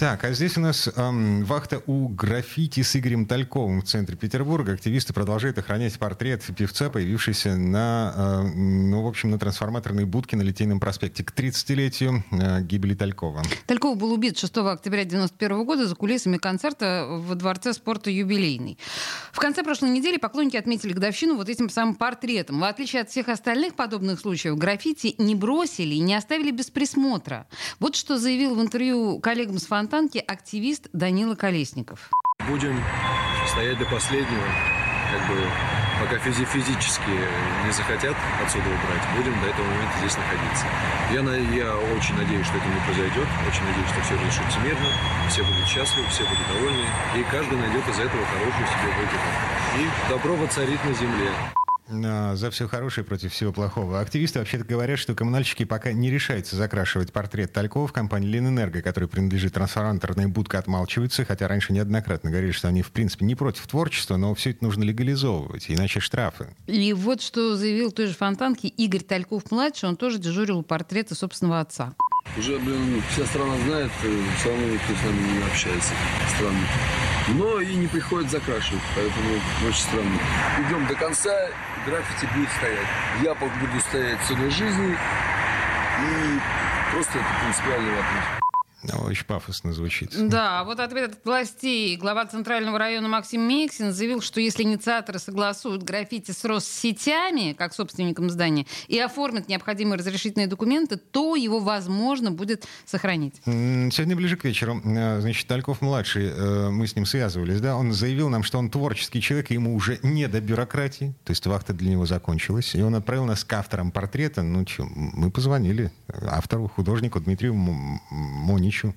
Так, а здесь у нас эм, вахта у граффити с Игорем Тальковым в центре Петербурга. Активисты продолжают охранять портрет певца, появившийся на, э, ну, в общем, на трансформаторной будке на Литейном проспекте к 30-летию э, гибели Талькова. Тальков был убит 6 октября 1991 года за кулисами концерта в Дворце спорта «Юбилейный». В конце прошлой недели поклонники отметили годовщину вот этим самым портретом. В отличие от всех остальных подобных случаев, граффити не бросили и не оставили без присмотра. Вот что заявил в интервью коллегам с Фонтана Фонтанке активист Данила Колесников. Будем стоять до последнего, как бы пока физи физически не захотят отсюда убрать, будем до этого момента здесь находиться. Я, на, я очень надеюсь, что это не произойдет, очень надеюсь, что все разрешится мирно, все будут счастливы, все будут довольны, и каждый найдет из этого хорошую себе выгоду. И добро воцарит на земле за все хорошее против всего плохого. Активисты вообще-то говорят, что коммунальщики пока не решаются закрашивать портрет Талькова в компании «Ленэнерго», которой принадлежит трансформаторная будка, отмалчиваются, хотя раньше неоднократно говорили, что они, в принципе, не против творчества, но все это нужно легализовывать, иначе штрафы. И вот что заявил той же Фонтанке Игорь Тальков-младший, он тоже дежурил портреты собственного отца. Уже, блин, вся страна знает, э, все равно никто с нами не общается. Странно. Но и не приходит закрашивать, поэтому очень странно. Идем до конца, граффити будет стоять. Я буду стоять целой жизни, и просто это принципиальный вопрос. Очень пафосно звучит. Да, вот ответ от властей. Глава Центрального района Максим Мексин заявил, что если инициаторы согласуют граффити с Россетями, как собственником здания, и оформят необходимые разрешительные документы, то его возможно будет сохранить. Сегодня ближе к вечеру, э, значит, Тальков-младший, э, мы с ним связывались, да, он заявил нам, что он творческий человек, и ему уже не до бюрократии, то есть вахта для него закончилась, и он отправил нас к авторам портрета, ну что, мы позвонили автору, художнику Дмитрию Мони ничего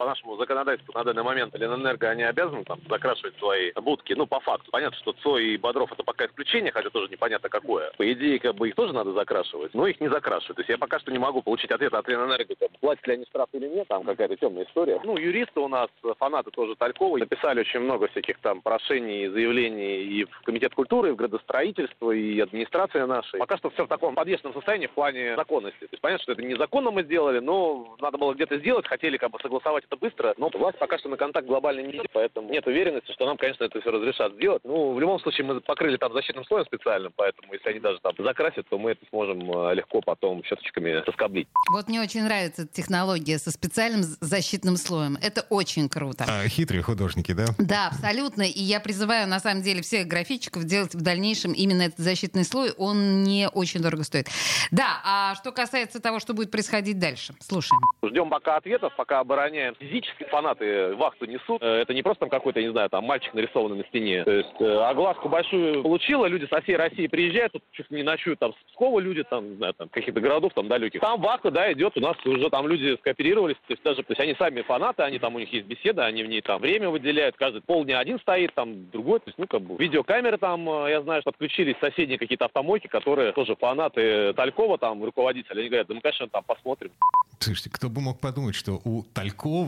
по нашему законодательству на данный момент Ленэнерго, они обязаны там закрашивать свои будки, ну, по факту. Понятно, что Цой и Бодров это пока исключение, хотя тоже непонятно какое. По идее, как бы их тоже надо закрашивать, но их не закрашивают. То есть я пока что не могу получить ответ от Ленэнерго, там, платят ли они штраф или нет, там какая-то темная история. Ну, юристы у нас, фанаты тоже Талькова, написали очень много всяких там прошений, заявлений и в Комитет культуры, и в градостроительство, и администрация наша. Пока что все в таком подвешенном состоянии в плане законности. То есть понятно, что это незаконно мы сделали, но надо было где-то сделать, хотели как бы согласовать это быстро, но власть пока что на контакт глобально не идет, поэтому нет уверенности, что нам, конечно, это все разрешат сделать. Ну, в любом случае, мы покрыли там защитным слоем специальным, поэтому если они даже там закрасят, то мы это сможем э, легко потом щеточками соскоблить. Вот мне очень нравится технология со специальным защитным слоем. Это очень круто. А, хитрые художники, да? Да, абсолютно. И я призываю, на самом деле, всех графитчиков делать в дальнейшем именно этот защитный слой. Он не очень дорого стоит. Да, а что касается того, что будет происходить дальше, слушаем. Ждем пока ответов, пока обороняем физически фанаты вахту несут. Э, это не просто там какой-то, не знаю, там мальчик нарисованный на стене. То есть э, огласку большую получила, люди со всей России приезжают, тут чуть не ночуют там с Пскова люди, там, не знаю, там каких-то городов там далеких. Там вахта, да, идет, у нас уже там люди скооперировались, то есть даже, то есть они сами фанаты, они там, у них есть беседа, они в ней там время выделяют, каждый полдня один стоит, там другой, то есть, ну, как бы, видеокамеры там, э, я знаю, что подключились соседние какие-то автомойки, которые тоже фанаты Талькова, там, руководители, они говорят, да мы, конечно, там посмотрим. Слушайте, кто бы мог подумать, что у Талькова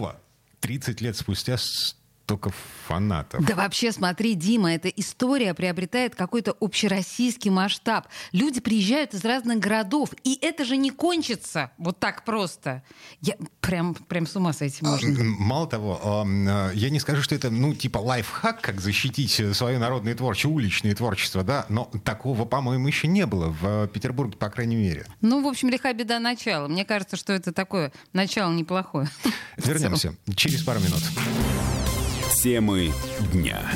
30 лет спустя только фанатов. Да вообще, смотри, Дима, эта история приобретает какой-то общероссийский масштаб. Люди приезжают из разных городов, и это же не кончится вот так просто. Я прям, прям с ума с этим можно. Мало того, а, я не скажу, что это, ну, типа лайфхак, как защитить свое народное творчество, уличное творчество, да, но такого, по-моему, еще не было в Петербурге, по крайней мере. Ну, в общем, лиха беда начала. Мне кажется, что это такое начало неплохое. Вернемся через пару минут. Темы дня.